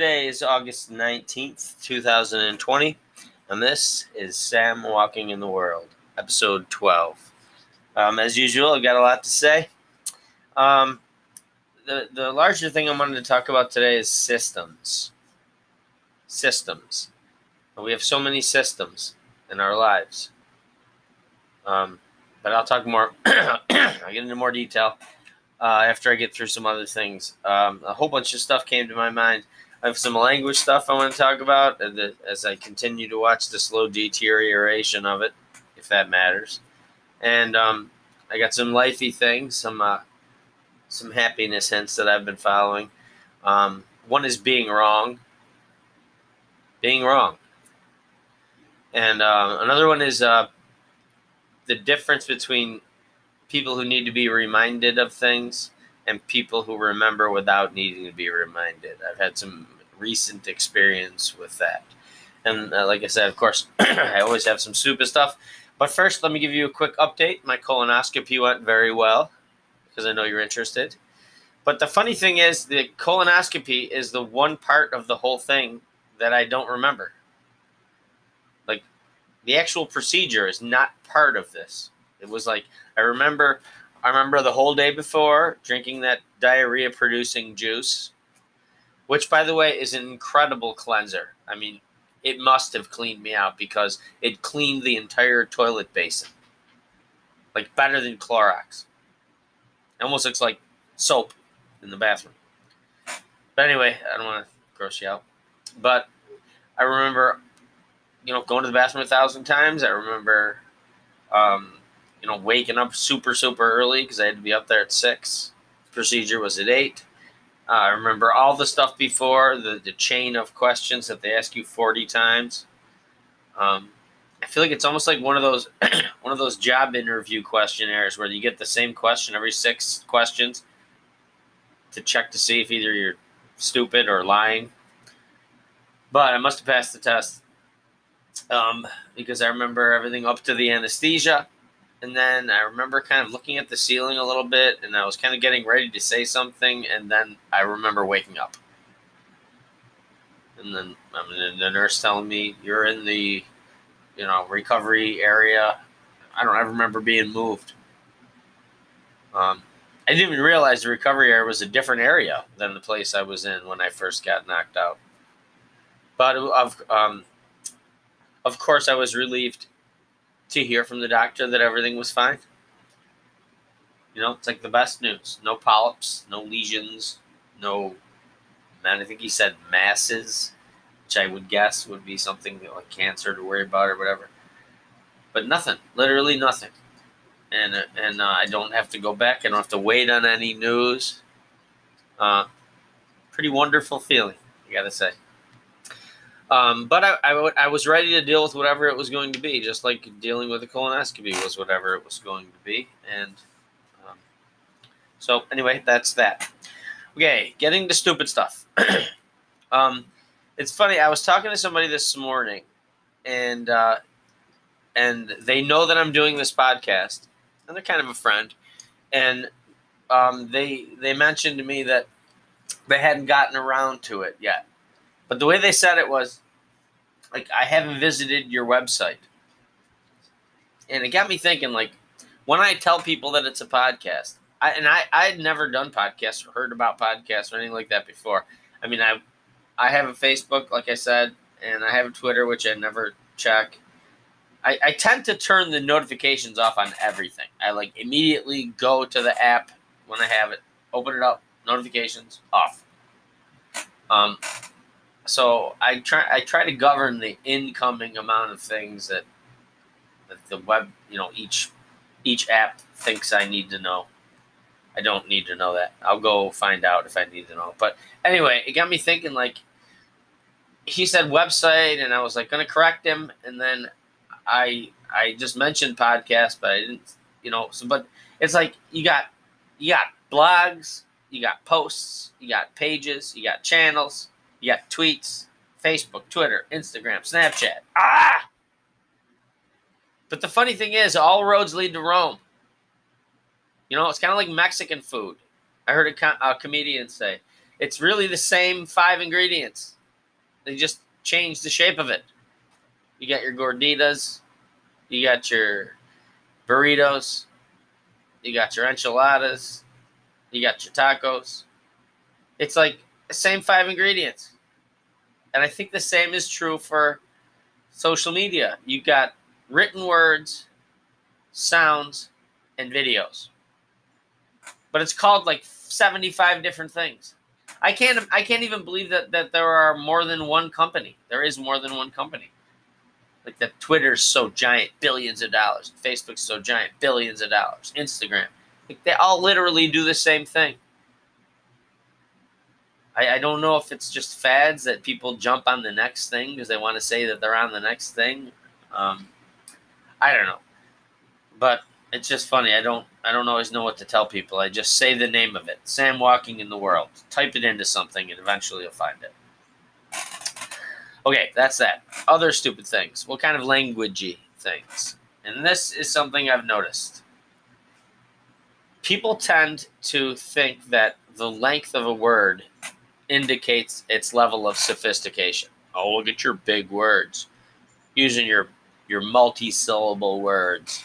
Today is August 19th, 2020, and this is Sam Walking in the World, episode 12. Um, as usual, I've got a lot to say. Um, the, the larger thing I wanted to talk about today is systems. Systems. We have so many systems in our lives. Um, but I'll talk more, I'll get into more detail uh, after I get through some other things. Um, a whole bunch of stuff came to my mind. I have some language stuff I want to talk about as I continue to watch the slow deterioration of it, if that matters. And um, I got some lifey things, some uh, some happiness hints that I've been following. Um, one is being wrong. Being wrong. And uh, another one is uh, the difference between people who need to be reminded of things and people who remember without needing to be reminded. I've had some recent experience with that. And uh, like I said, of course, I always have some super stuff. But first, let me give you a quick update. My colonoscopy went very well because I know you're interested. But the funny thing is, the colonoscopy is the one part of the whole thing that I don't remember. Like, the actual procedure is not part of this. It was like I remember I remember the whole day before drinking that diarrhea producing juice, which by the way is an incredible cleanser. I mean, it must have cleaned me out because it cleaned the entire toilet basin. Like better than Clorox. It almost looks like soap in the bathroom. But anyway, I don't want to gross you out. But I remember, you know, going to the bathroom a thousand times. I remember um, you know, waking up super, super early because I had to be up there at six. Procedure was at eight. Uh, I remember all the stuff before the, the chain of questions that they ask you 40 times. Um, I feel like it's almost like one of those one of those job interview questionnaires where you get the same question every six questions to check to see if either you're stupid or lying. But I must have passed the test um, because I remember everything up to the anesthesia and then I remember kind of looking at the ceiling a little bit, and I was kind of getting ready to say something, and then I remember waking up. And then I mean, the nurse telling me you're in the, you know, recovery area. I don't ever remember being moved. Um, I didn't even realize the recovery area was a different area than the place I was in when I first got knocked out. But of um, of course, I was relieved to hear from the doctor that everything was fine. You know, it's like the best news. No polyps, no lesions, no, man, I think he said masses, which I would guess would be something like cancer to worry about or whatever. But nothing, literally nothing. And, uh, and uh, I don't have to go back. I don't have to wait on any news. Uh, pretty wonderful feeling, I gotta say. Um, but I, was ready to deal with whatever it was going to be, just like dealing with a colonoscopy was whatever it was going to be. And um, so, anyway, that's that. Okay, getting to stupid stuff. um, it's funny. I was talking to somebody this morning, and uh, and they know that I'm doing this podcast, and they're kind of a friend, and um, they they mentioned to me that they hadn't gotten around to it yet but the way they said it was like, I haven't visited your website. And it got me thinking, like, when I tell people that it's a podcast, I, and I, I had never done podcasts or heard about podcasts or anything like that before. I mean, I, I have a Facebook, like I said, and I have a Twitter, which I never check. I, I tend to turn the notifications off on everything. I like immediately go to the app when I have it, open it up, notifications off. Um, so I try I try to govern the incoming amount of things that that the web you know each each app thinks I need to know. I don't need to know that. I'll go find out if I need to know. But anyway, it got me thinking like he said website and I was like gonna correct him and then I I just mentioned podcast but I didn't you know so but it's like you got you got blogs, you got posts, you got pages, you got channels, you got tweets, Facebook, Twitter, Instagram, Snapchat. Ah! But the funny thing is, all roads lead to Rome. You know, it's kind of like Mexican food. I heard a, co- a comedian say, It's really the same five ingredients. They just change the shape of it. You got your gorditas, you got your burritos, you got your enchiladas, you got your tacos. It's like same five ingredients. And I think the same is true for social media. You've got written words, sounds, and videos. But it's called like 75 different things. I can't I can't even believe that, that there are more than one company. There is more than one company. Like that Twitter's so giant, billions of dollars. Facebook's so giant, billions of dollars. Instagram. Like they all literally do the same thing. I, I don't know if it's just fads that people jump on the next thing because they want to say that they're on the next thing. Um, I don't know. But it's just funny. I don't I don't always know what to tell people. I just say the name of it. Sam walking in the world. Type it into something and eventually you'll find it. Okay, that's that. Other stupid things. What kind of languagey things? And this is something I've noticed. People tend to think that the length of a word indicates its level of sophistication. Oh, look at your big words. Using your your multi-syllable words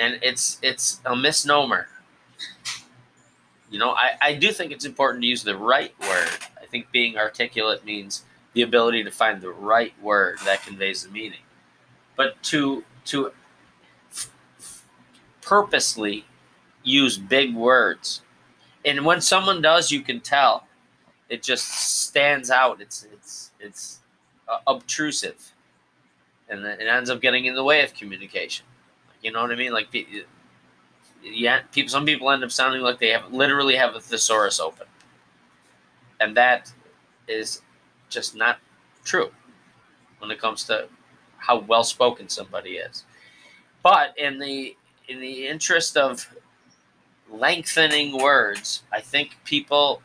and it's it's a misnomer. You know, I, I do think it's important to use the right word. I think being articulate means the ability to find the right word that conveys the meaning. But to to purposely use big words, and when someone does, you can tell. It just stands out. It's it's it's uh, obtrusive, and it ends up getting in the way of communication. You know what I mean? Like, yeah, people. Some people end up sounding like they have literally have a thesaurus open, and that is just not true when it comes to how well spoken somebody is. But in the in the interest of lengthening words, I think people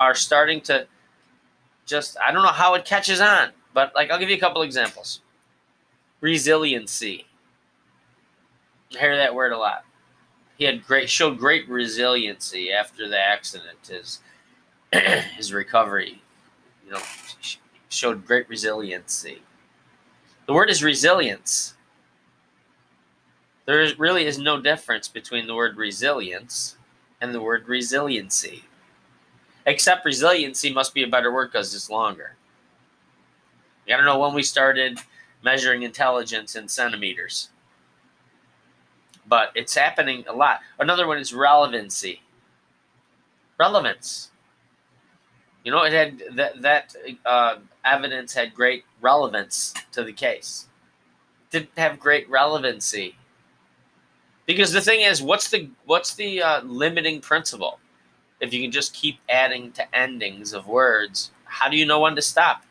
are starting to just I don't know how it catches on, but like I'll give you a couple examples. Resiliency I hear that word a lot. He had great showed great resiliency after the accident. His his recovery, you know, showed great resiliency. The word is resilience. There really is no difference between the word resilience and the word resiliency. Except resiliency must be a better word because it's longer. I don't know when we started measuring intelligence in centimeters but it's happening a lot. Another one is relevancy. Relevance. You know, it had that that uh, evidence had great relevance to the case. Didn't have great relevancy. Because the thing is, what's the what's the uh, limiting principle? If you can just keep adding to endings of words, how do you know when to stop?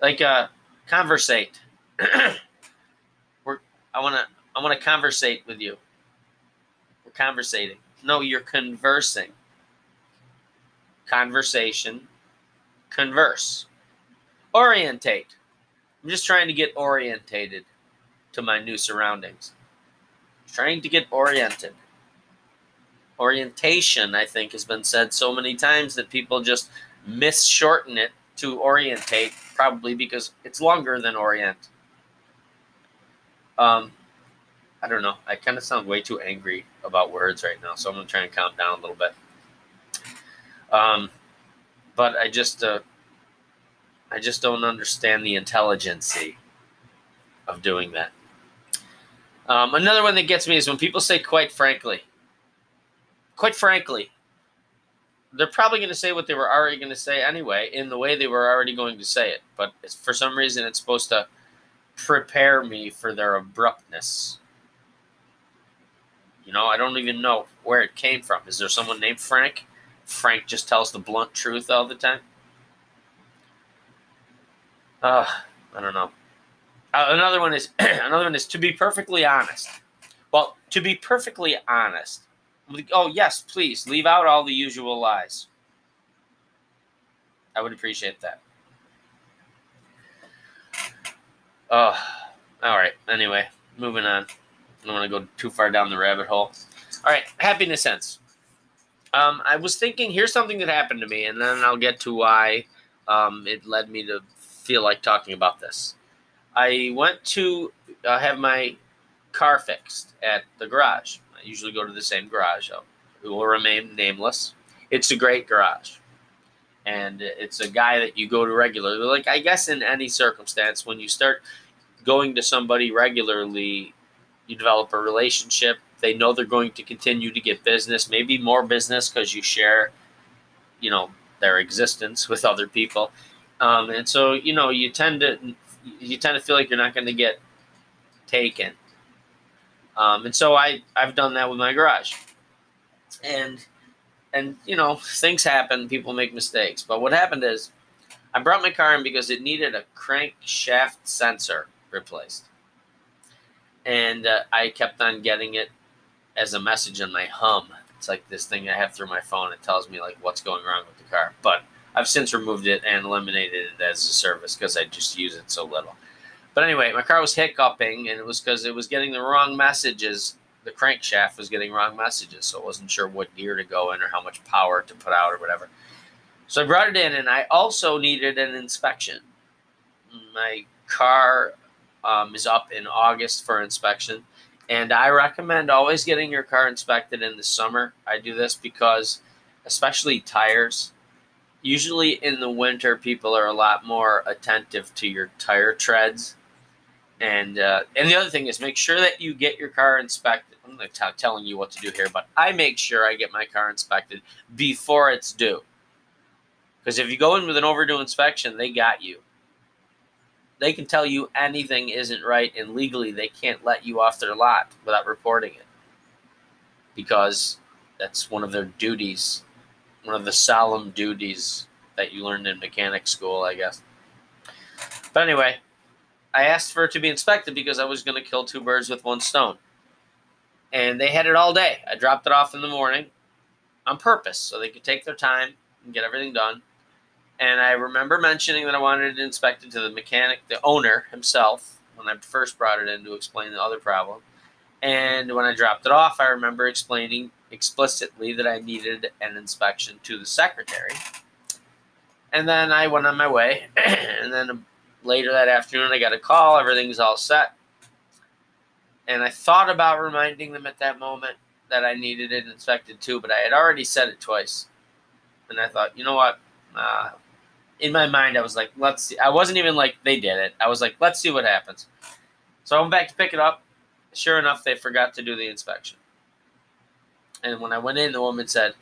Like uh, conversate. We're I want to I want to conversate with you. We're conversating. No, you're conversing. Conversation. Converse. Orientate. I'm just trying to get orientated to my new surroundings. Trying to get oriented. Orientation, I think, has been said so many times that people just misshorten it to orientate, probably because it's longer than orient. Um, I don't know. I kind of sound way too angry about words right now, so I'm gonna try and calm down a little bit. Um, but I just, uh, I just don't understand the intelligency of doing that. Um, another one that gets me is when people say "quite frankly." Quite frankly, they're probably going to say what they were already going to say anyway, in the way they were already going to say it. But for some reason, it's supposed to prepare me for their abruptness. You know, I don't even know where it came from. Is there someone named Frank? Frank just tells the blunt truth all the time. Uh, I don't know. Uh, another one is another one is to be perfectly honest. Well, to be perfectly honest. Oh yes, please leave out all the usual lies. I would appreciate that. Oh, all right. Anyway, moving on. I don't want to go too far down the rabbit hole. All right, happiness sense. Um, I was thinking, here's something that happened to me, and then I'll get to why um, it led me to feel like talking about this. I went to uh, have my car fixed at the garage. I usually go to the same garage. It will remain nameless. It's a great garage. And it's a guy that you go to regularly. Like, I guess in any circumstance, when you start going to somebody regularly, you develop a relationship. They know they're going to continue to get business, maybe more business because you share, you know, their existence with other people. Um, and so, you know, you tend to you tend to feel like you're not going to get taken. Um, and so I I've done that with my garage. And and you know things happen, people make mistakes. But what happened is I brought my car in because it needed a crankshaft sensor replaced, and uh, I kept on getting it as a message on my hum. It's like this thing I have through my phone. It tells me like what's going wrong with the car, but I've since removed it and eliminated it as a service because I just use it so little. But anyway, my car was hiccuping, and it was because it was getting the wrong messages. The crankshaft was getting wrong messages, so I wasn't sure what gear to go in or how much power to put out or whatever. So I brought it in, and I also needed an inspection. My car um, is up in August for inspection, and I recommend always getting your car inspected in the summer. I do this because, especially tires, usually in the winter, people are a lot more attentive to your tire treads. And uh, and the other thing is make sure that you get your car inspected. I'm not t- telling you what to do here, but I make sure I get my car inspected before it's due. Because if you go in with an overdue inspection, they got you. They can tell you anything isn't right, and legally they can't let you off their lot without reporting it. Because that's one of their duties one of the solemn duties that you learned in mechanic school, I guess. But anyway, I asked for it to be inspected because I was going to kill two birds with one stone. And they had it all day. I dropped it off in the morning on purpose so they could take their time and get everything done. And I remember mentioning that I wanted it inspected to the mechanic, the owner himself, when I first brought it in to explain the other problem. And when I dropped it off, I remember explaining explicitly that I needed an inspection to the secretary. And then I went on my way. and then later that afternoon, I got a call. Everything's all set. And I thought about reminding them at that moment that I needed it inspected too, but I had already said it twice. And I thought, you know what? Uh, in my mind, I was like, let's see. I wasn't even like, they did it. I was like, let's see what happens. So I went back to pick it up. Sure enough, they forgot to do the inspection. And when I went in, the woman said,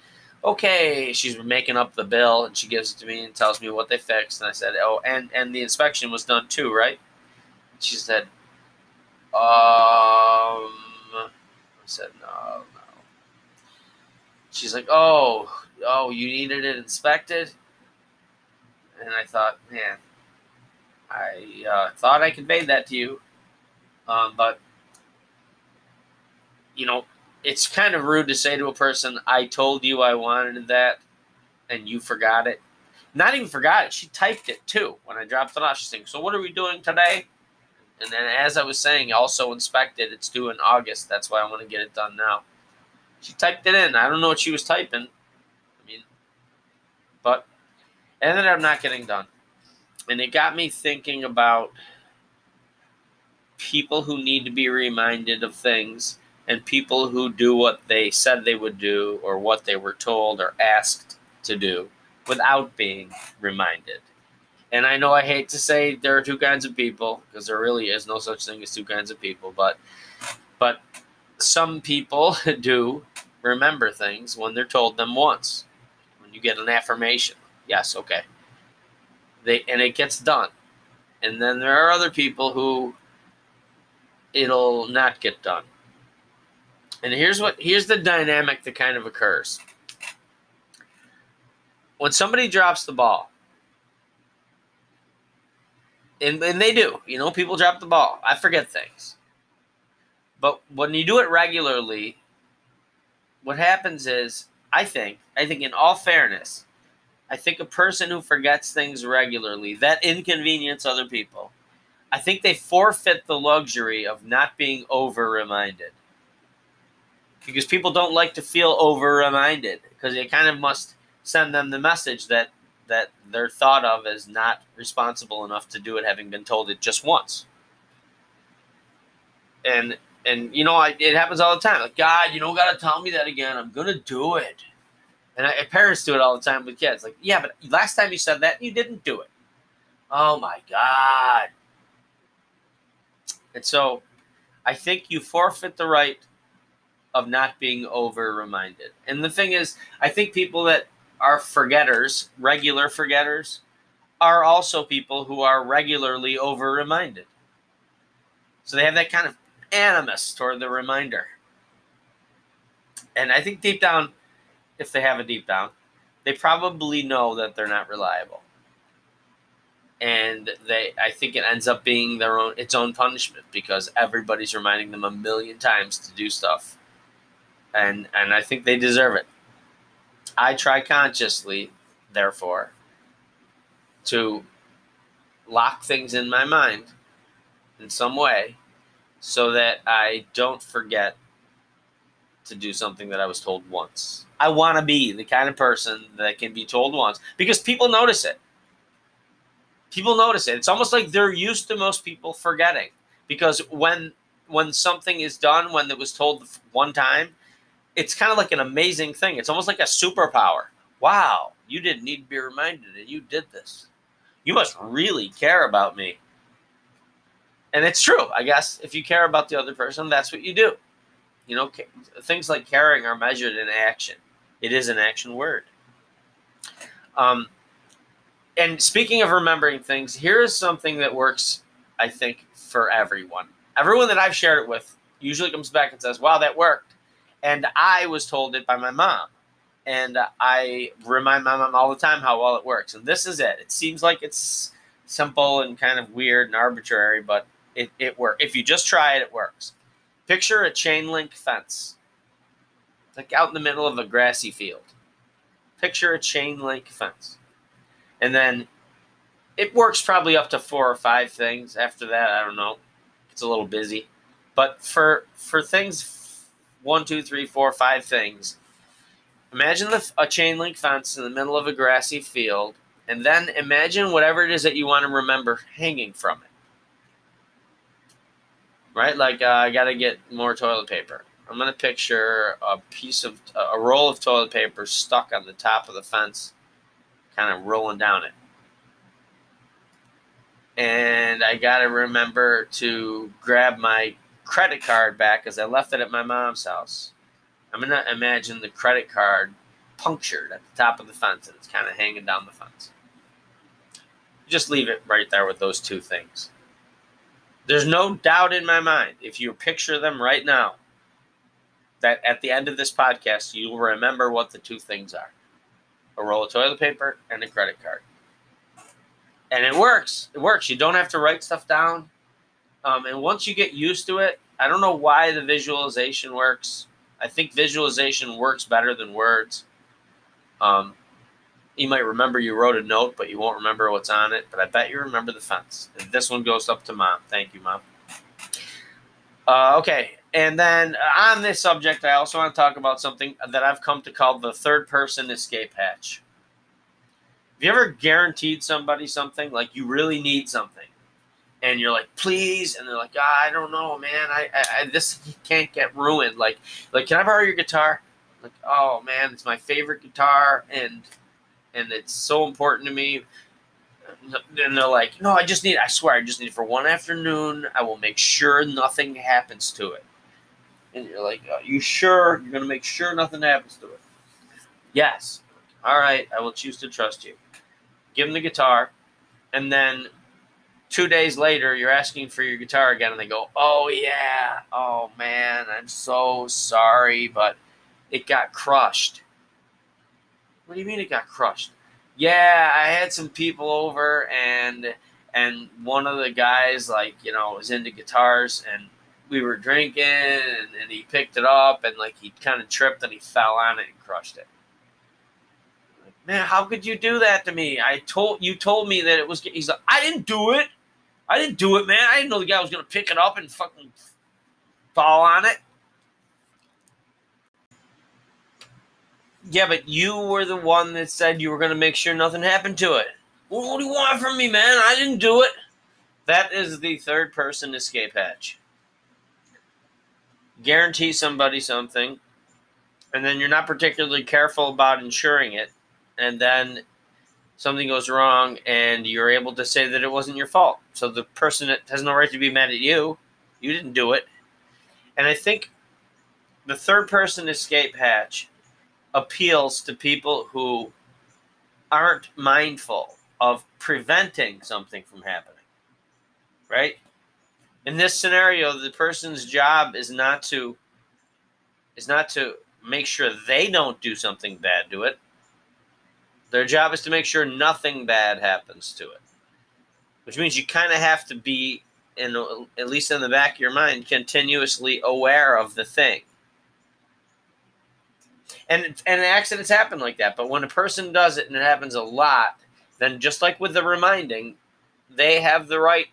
okay, she's making up the bill, and she gives it to me and tells me what they fixed. And I said, oh, and, and the inspection was done too, right? She said, um, I said, no, no. She's like, oh, oh, you needed it inspected? And I thought, man, I uh, thought I conveyed that to you, um, but you know, it's kind of rude to say to a person, I told you I wanted that and you forgot it. Not even forgot it. She typed it too when I dropped it off. She's saying, So what are we doing today? And then as I was saying, also inspected. It's due in August. That's why I want to get it done now. She typed it in. I don't know what she was typing. I mean, but ended up not getting done. And it got me thinking about people who need to be reminded of things and people who do what they said they would do or what they were told or asked to do without being reminded. And I know I hate to say there are two kinds of people because there really is no such thing as two kinds of people, but but some people do remember things when they're told them once. When you get an affirmation, yes, okay. They and it gets done. And then there are other people who it'll not get done and here's what here's the dynamic that kind of occurs. When somebody drops the ball, and, and they do, you know, people drop the ball. I forget things. But when you do it regularly, what happens is, I think, I think in all fairness, I think a person who forgets things regularly, that inconvenience other people, I think they forfeit the luxury of not being over reminded. Because people don't like to feel over reminded because it kind of must send them the message that that they're thought of as not responsible enough to do it having been told it just once. And and you know I, it happens all the time. Like god you don't gotta tell me that again. I'm gonna do it. And I, parents do it all the time with kids. Like yeah but last time you said that you didn't do it. Oh my god. And so i think you forfeit the right of not being over reminded and the thing is i think people that are forgetters regular forgetters are also people who are regularly over reminded so they have that kind of animus toward the reminder. And I think deep down, if they have a deep down, they probably know that they're not reliable. And they I think it ends up being their own its own punishment because everybody's reminding them a million times to do stuff. And and I think they deserve it. I try consciously, therefore, to lock things in my mind in some way so that I don't forget to do something that I was told once. I want to be the kind of person that can be told once because people notice it. People notice it. It's almost like they're used to most people forgetting because when when something is done when it was told one time, it's kind of like an amazing thing. It's almost like a superpower. Wow, you didn't need to be reminded that you did this. You must really care about me. And it's true i guess. If you care about the other person that's what you do. You know things like caring are measured in action. It is an action word. Um, and speaking of remembering things here is something that works i think for everyone. Everyone that i've shared it with usually comes back and says wow that worked and i was told it by my mom and i remind my mom all the time how well it works and this is it it seems like it's simple and kind of weird and arbitrary but it, it works. If you just try it, it works. Picture a chain link fence, like out in the middle of a grassy field. Picture a chain link fence. And then it works probably up to four or five things. After that, I don't know. It's a little busy. But for for things one, two, three, four, five things, imagine the, a chain link fence in the middle of a grassy field, and then imagine whatever it is that you want to remember hanging from it right? Like uh, I got to get more toilet paper. I'm gonna picture a piece of a roll of toilet paper stuck on the top of the fence, kind of rolling down it. And I gotta remember to grab my credit card back because I left it at my mom's house. I'm gonna imagine the credit card punctured at the top of the fence and it's kind of hanging down the fence. Just leave it right there with those two things. There's no doubt in my mind, if you picture them right now, that at the end of this podcast, you'll remember what the two things are a roll of toilet paper and a credit card. And it works. It works. You don't have to write stuff down. Um, and once you get used to it, I don't know why the visualization works. I think visualization works better than words. Um, you might remember you wrote a note, but you won't remember what's on it. But I bet you remember the fence. And this one goes up to mom. Thank you, mom. Uh, okay, and then on this subject, I also want to talk about something that I've come to call the third person escape hatch. Have you ever guaranteed somebody something like you really need something, and you're like, please, and they're like, oh, I don't know, man, I, I, I this can't get ruined. Like, like, can I borrow your guitar? Like, oh man, it's my favorite guitar, and and it's so important to me. And they're like, no, I just need, I swear, I just need it for one afternoon. I will make sure nothing happens to it. And you're like, are you sure? You're going to make sure nothing happens to it? Yes. All right, I will choose to trust you. Give them the guitar. And then two days later, you're asking for your guitar again. And they go, oh, yeah. Oh, man, I'm so sorry, but it got crushed. What do you mean it got crushed? Yeah, I had some people over and and one of the guys like you know was into guitars and we were drinking and, and he picked it up and like he kind of tripped and he fell on it and crushed it. Man, how could you do that to me? I told you told me that it was. He's like, I didn't do it. I didn't do it, man. I didn't know the guy was gonna pick it up and fucking fall on it. Yeah, but you were the one that said you were going to make sure nothing happened to it. Well, what do you want from me, man? I didn't do it. That is the third person escape hatch. Guarantee somebody something, and then you're not particularly careful about ensuring it, and then something goes wrong, and you're able to say that it wasn't your fault. So the person that has no right to be mad at you. You didn't do it. And I think the third person escape hatch appeals to people who aren't mindful of preventing something from happening. Right? In this scenario, the person's job is not to is not to make sure they don't do something bad to it. Their job is to make sure nothing bad happens to it. Which means you kind of have to be in at least in the back of your mind continuously aware of the thing and and accidents happen like that. But when a person does it and it happens a lot, then just like with the reminding, they have the right.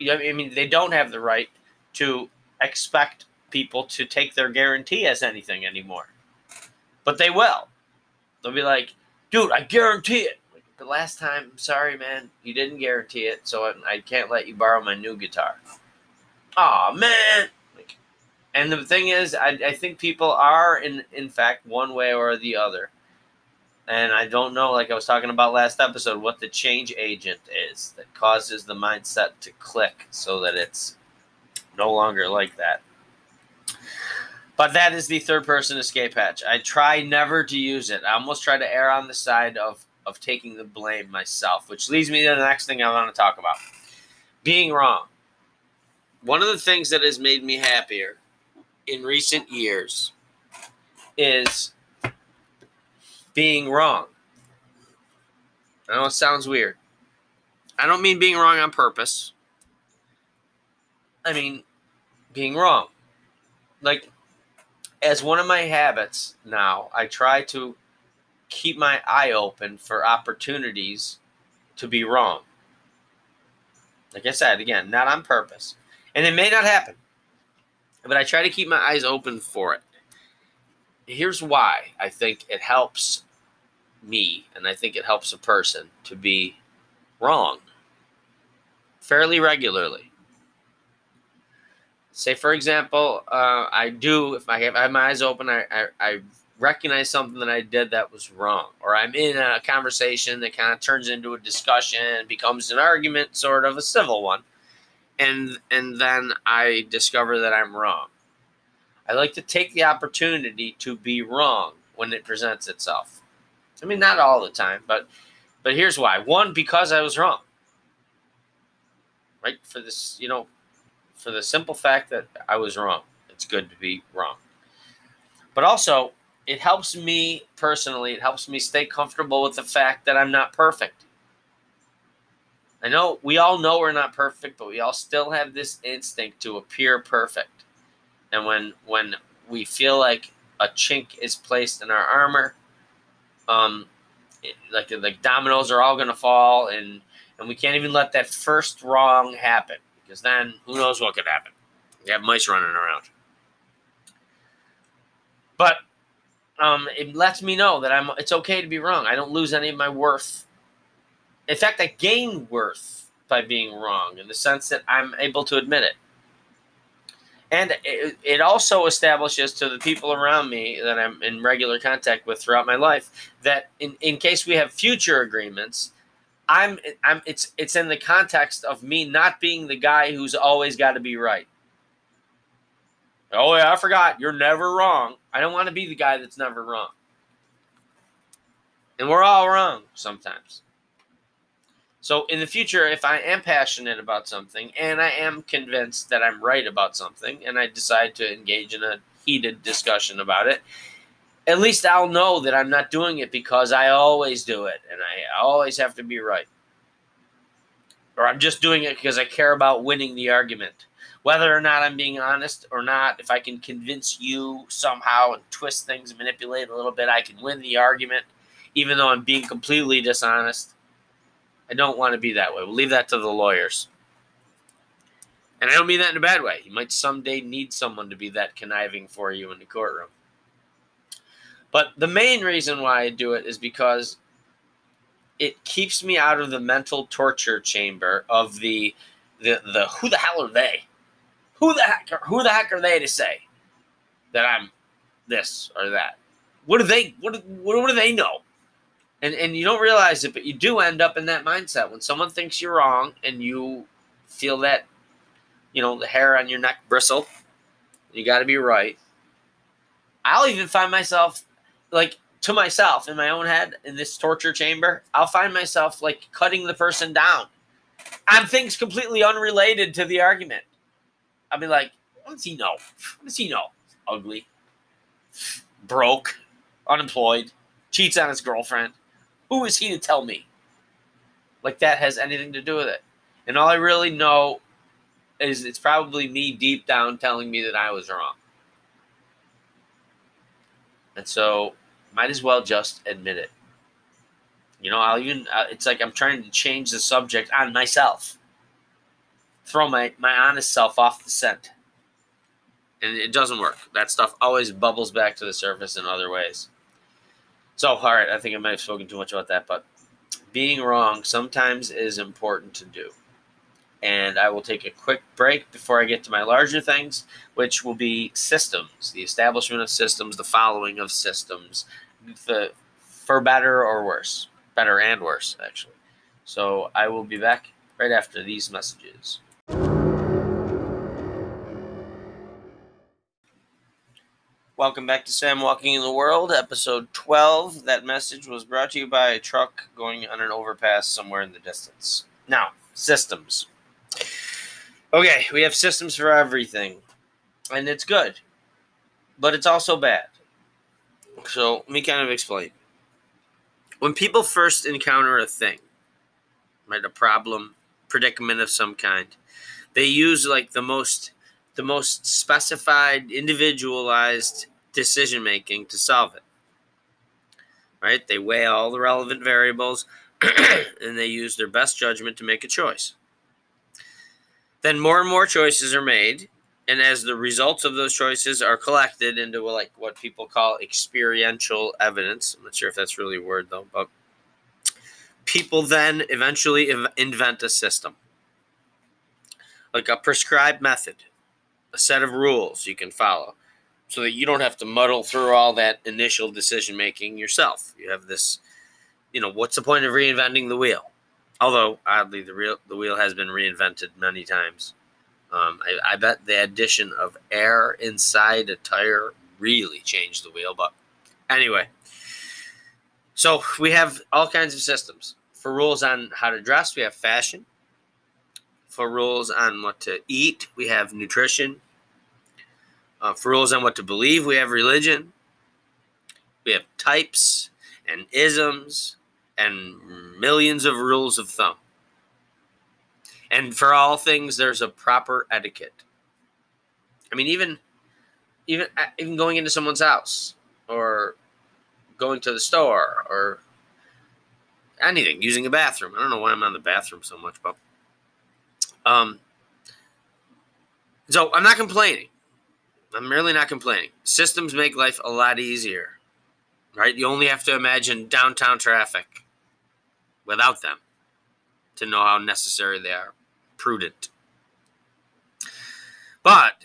I mean, they don't have the right to expect people to take their guarantee as anything anymore. But they will. They'll be like, "Dude, I guarantee it." The last time, sorry, man, you didn't guarantee it, so I, I can't let you borrow my new guitar. Oh man, Like, and the thing is, I, I think people are in in fact one way or the other. And I don't know, like I was talking about last episode, what the change agent is that causes the mindset to click so that it's no longer like that. But that is the third person escape hatch. I try never to use it. I almost try to err on the side of, of taking the blame myself, which leads me to the next thing I want to talk about being wrong. One of the things that has made me happier in recent years is being wrong. I know it sounds weird. I don't mean being wrong on purpose. I mean being wrong. Like, as one of my habits now, I try to keep my eye open for opportunities to be wrong. Like I said, again, not on purpose. And it may not happen but I try to keep my eyes open for it. Here's why I think it helps me, and I think it helps a person to be wrong fairly regularly. Say, for example, uh, I do, if I have, my eyes open, I, I, I recognize something that I did that was wrong, or I'm in a conversation that kind of turns into a discussion, becomes an argument, sort of a civil one and and then I discover that I'm wrong. I like to take the opportunity to be wrong when it presents itself. I mean, not all the time, but but here's why. One, because I was wrong. Right for this, you know, for the simple fact that I was wrong. It's good to be wrong. But also, it helps me personally. It helps me stay comfortable with the fact that I'm not perfect. I know we all know we're not perfect, but we all still have this instinct to appear perfect. And when when we feel like a chink is placed in our armor, um, like like dominoes are all gonna fall, and and we can't even let that first wrong happen because then who knows what could happen? You have mice running around. But um, it lets me know that I'm. It's okay to be wrong. I don't lose any of my worth in fact, I gain worth by being wrong in the sense that I'm able to admit it. And it, it also establishes to the people around me that I'm in regular contact with throughout my life that in, in case we have future agreements, I'm I'm it's it's in the context of me not being the guy who's always got to be right. Oh yeah, I forgot. You're never wrong. I don't want to be the guy that's never wrong. And we're all wrong sometimes. So in the future, if I am passionate about something and I am convinced that I'm right about something and I decide to engage in a heated discussion about it, at least I'll know that I'm not doing it because I always do it and I always have to be right. Or I'm just doing it because I care about winning the argument. Whether or not I'm being honest or not, if I can convince you somehow and twist things, and manipulate a little bit, I can win the argument, even though I'm being completely dishonest I don't want to be that way. We'll leave that to the lawyers. And I don't mean that in a bad way. You might someday need someone to be that conniving for you in the courtroom. But the main reason why I do it is because it keeps me out of the mental torture chamber of the the the who the hell are they? Who the heck are, who the heck are they to say that I'm this or that? What do they what what, what do they know? And and you don't realize it, but you do end up in that mindset when someone thinks you're wrong and you feel that you know the hair on your neck bristle. You got to be right. I'll even find myself like to myself in my own head in this torture chamber. I'll find myself like cutting the person down on things completely unrelated to the argument. I'll be like, what does he know? What does he know? Ugly, broke, unemployed, cheats on his girlfriend. Who is he to tell me? Like that has anything to do with it. And all I really know is it's probably me deep down telling me that I was wrong. And so, might as well just admit it. You know, I'll even, uh, it's like I'm trying to change the subject on myself, throw my, my honest self off the scent. And it doesn't work. That stuff always bubbles back to the surface in other ways. So, all right, I think I might have spoken too much about that, but being wrong sometimes is important to do. And I will take a quick break before I get to my larger things, which will be systems, the establishment of systems, the following of systems, the, for better or worse. Better and worse, actually. So I will be back right after these messages. Welcome back to Sam Walking in the World, episode 12. That message was brought to you by a truck going on an overpass somewhere in the distance. Now, systems. Okay, we have systems for everything, and it's good, but it's also bad. So, let me kind of explain. When people first encounter a thing, right, a problem, predicament of some kind, they use like the most the most specified, individualized decision making to solve it. Right? They weigh all the relevant variables and they use their best judgment to make a choice. Then more and more choices are made, and as the results of those choices are collected into like what people call experiential evidence, I'm not sure if that's really a word though, but people then eventually invent a system like a prescribed method, a set of rules you can follow so that you don't have to muddle through all that initial decision making yourself. You have this, you know, what's the point of reinventing the wheel? Although oddly, the real the wheel has been reinvented many times. Um, I, I bet the addition of air inside a tire really changed the wheel. But anyway, so we have all kinds of systems for rules on how to dress. We have fashion. For rules on what to eat, we have nutrition. Uh, for rules on what to believe, we have religion. We have types and isms and millions of rules of thumb. And for all things, there's a proper etiquette. I mean, even even uh, even going into someone's house or going to the store or anything, using a bathroom. I don't know why I'm on the bathroom so much, but um, so I'm not complaining. I'm really not complaining. Systems make life a lot easier, right? You only have to imagine downtown traffic without them to know how necessary they are. Prudent. But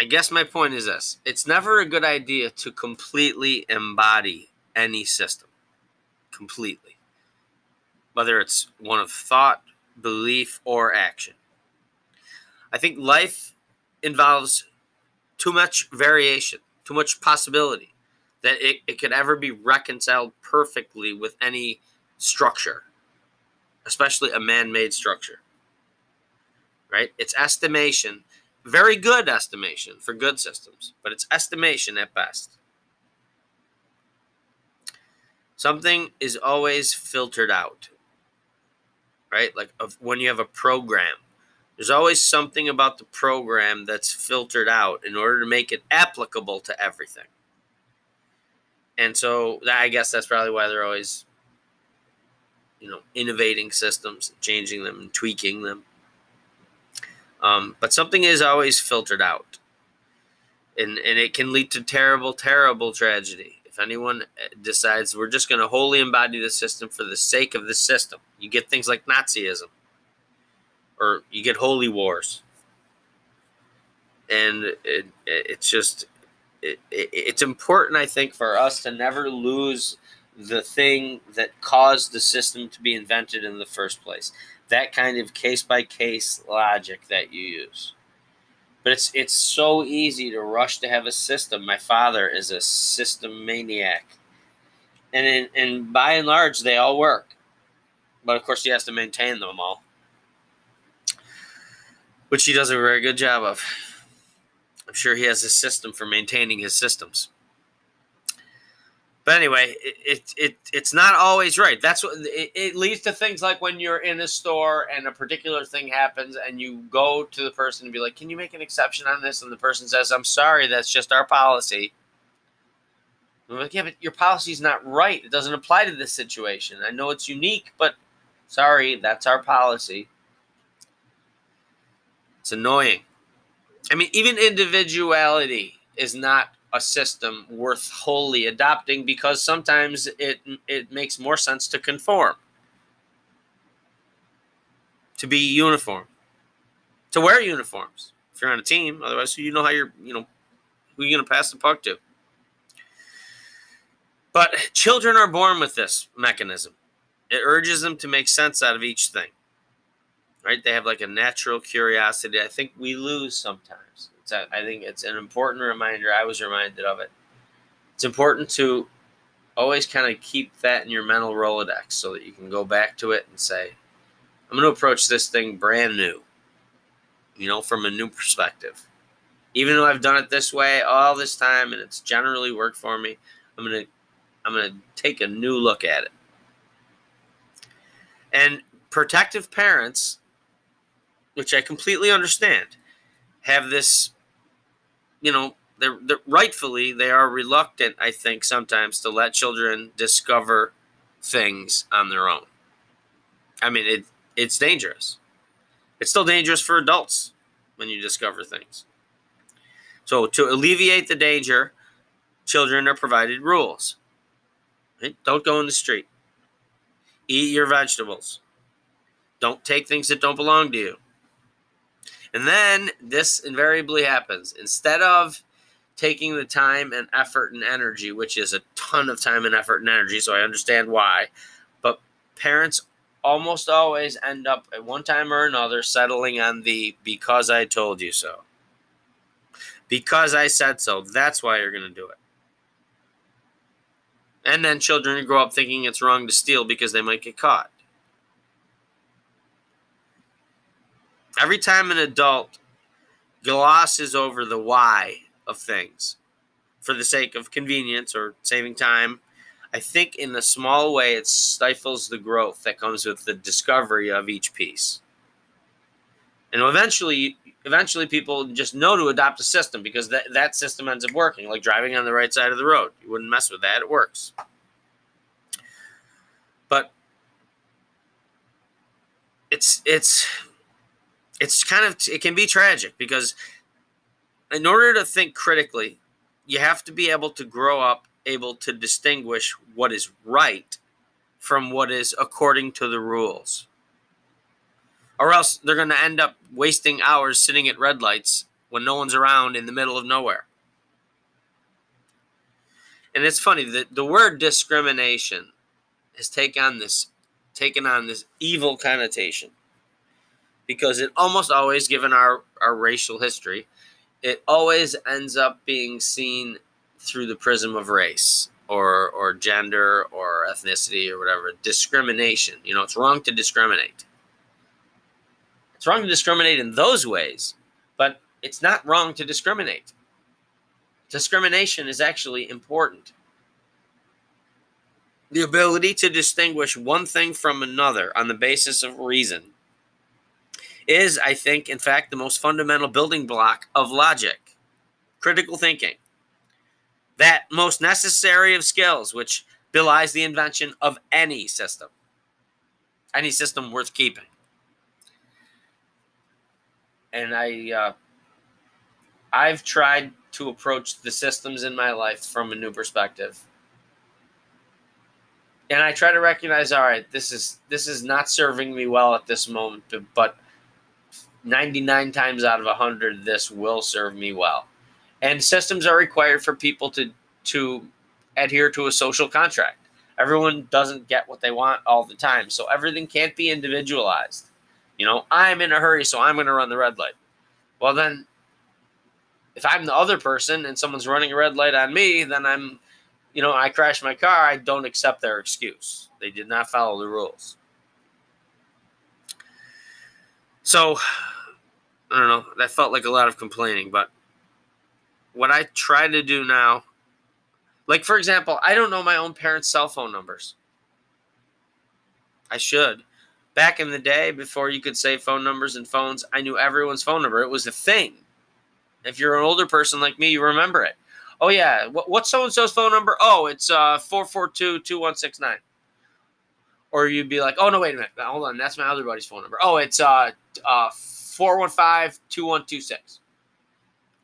I guess my point is this it's never a good idea to completely embody any system. Completely. Whether it's one of thought, belief, or action. I think life involves too much variation, too much possibility that it, it could ever be reconciled perfectly with any structure, especially a man made structure. Right? It's estimation, very good estimation for good systems, but it's estimation at best. Something is always filtered out, right? Like when you have a program there's always something about the program that's filtered out in order to make it applicable to everything. And so I guess that's probably why they're always, you know, innovating systems, changing them, and tweaking them. Um, but something is always filtered out. And, and it can lead to terrible, terrible tragedy If anyone uh, decides we're just going to wholly embody the system for the sake of the system, you get things like Nazism, or you get holy wars, and it, it's just it, it, it's important, I think, for us to never lose the thing that caused the system to be invented in the first place. That kind of case by case logic that you use. But it's it's so easy to rush to have a system. My father is a system maniac. And in, and by and large they all work. But of course he has to maintain them all. Which he does a very good job of. I'm sure he has a system for maintaining his systems. But anyway, it, it, it it's not always right. That's what it, it leads to things like when you're in a store and a particular thing happens, and you go to the person and be like, "Can you make an exception on this?" And the person says, "I'm sorry, that's just our policy." I'm like, "Yeah, but your policy is not right. It doesn't apply to this situation. I know it's unique, but sorry, that's our policy." It's annoying. I mean, even individuality is not a system worth wholly adopting because sometimes it it makes more sense to conform to be uniform to wear uniforms. If you're on a team otherwise you know how you're you know who you're going to pass the puck to. But children are born with this mechanism. It urges them to make sense out of each thing right? They have like a natural curiosity. I think we lose sometimes I think it's an important reminder. I was reminded of it. It's important to always kind of keep that in your mental Rolodex so that you can go back to it and say, I'm going to approach this thing brand new, you know, from a new perspective. Even though I've done it this way all this time and it's generally worked for me, I'm going to I'm going to take a new look at it. And protective parents, which I completely understand, have this you know, they're, they're, rightfully they are reluctant, I think, sometimes to let children discover things on their own. I mean, it it's dangerous. It's still dangerous for adults when you discover things. So to alleviate the danger, children are provided rules. Right? Don't go in the street. Eat your vegetables. Don't take things that don't belong to you. And then this invariably happens. Instead of taking the time and effort and energy, which is a ton of time and effort and energy, so I understand why, but parents almost always end up at one time or another settling on the because I told you so. Because I said so. That's why you're going to do it. And then children grow up thinking it's wrong to steal because they might get caught. Every time an adult glosses over the why of things for the sake of convenience or saving time, I think in a small way it stifles the growth that comes with the discovery of each piece. And eventually, eventually people just know to adopt a system because that, that system ends up working, like driving on the right side of the road. You wouldn't mess with that, it works. But it's it's it's kind of it can be tragic because in order to think critically, you have to be able to grow up able to distinguish what is right from what is according to the rules. Or else they're going to end up wasting hours sitting at red lights when no one's around in the middle of nowhere. And it's funny that the word discrimination has taken on this taken on this evil connotation because it almost always, given our, our racial history, it always ends up being seen through the prism of race or or gender or ethnicity or whatever. Discrimination. You know it's wrong to discriminate. It's wrong to discriminate in those ways but it's not wrong to discriminate. Discrimination is actually important. The ability to distinguish one thing from another on the basis of reason is, I think, in fact, the most fundamental building block of logic, critical thinking. That most necessary of skills, which belies the invention of any system, any system worth keeping. And I, uh, I've tried to approach the systems in my life from a new perspective. and I try to recognize, all right, this is this is not serving me well at this moment, but 99 times out of 100 this will serve me well. And systems are required for people to to adhere to a social contract. Everyone doesn't get what they want all the time, so everything can't be individualized. You know, I'm in a hurry, so I'm going to run the red light. Well, then if I'm the other person and someone's running a red light on me, then I'm you know, I crashed my car, I don't accept their excuse. They did not follow the rules. So, I don't know. That felt like a lot of complaining, but what I try to do now, like for example, I don't know my own parents' cell phone numbers. I should. Back in the day, before you could say phone numbers and phones, I knew everyone's phone number. It was a thing. If you're an older person like me, you remember it. Oh yeah, what's so and so's phone number? Oh, it's uh four four two two one six nine. Or you'd be like, oh no, wait a minute, hold on, that's my other buddy's phone number. Oh, it's uh uh four one five two one two six.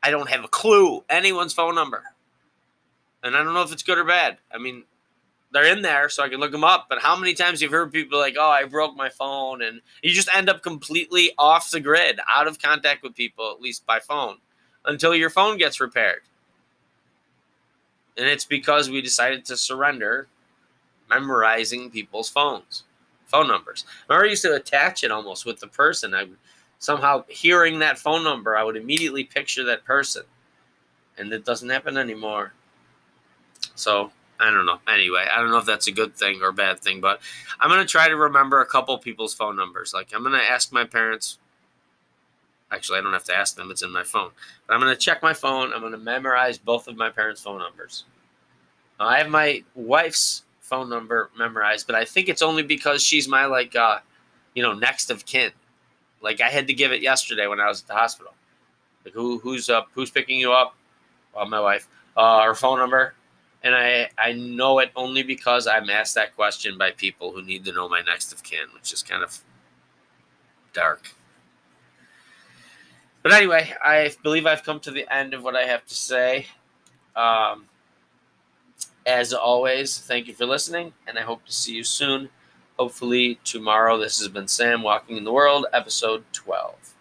I don't have a clue anyone's phone number, and I don't know if it's good or bad. I mean, they're in there, so I can look them up. But how many times you've heard people like, "Oh, I broke my phone," and you just end up completely off the grid, out of contact with people, at least by phone, until your phone gets repaired. And it's because we decided to surrender memorizing people's phones, phone numbers. I used to attach it almost with the person. I would somehow hearing that phone number, I would immediately picture that person. And it doesn't happen anymore. So I don't know. Anyway, I don't know if that's a good thing or bad thing, but I'm gonna try to remember a couple people's phone numbers. Like I'm gonna ask my parents Actually, I don't have to ask them, it's in my phone. But I'm to check my phone. I'm to memorize both of my parents' phone numbers. I have my wife's phone number memorized, but I think it's only because she's my, like, uh, you know, next of kin. Like, I had to give it yesterday when I was at the hospital. Like, who, who's up? Who's picking you up? Well, my wife. Uh, her phone number. And I, I know it only because I'm asked that question by people who need to know my next of kin, which is kind of dark. But anyway, I believe I've come to the end of what I have to say. Um, as always, thank you for listening, and I hope to see you soon. Hopefully, tomorrow. This has been Sam Walking in the World, episode 12.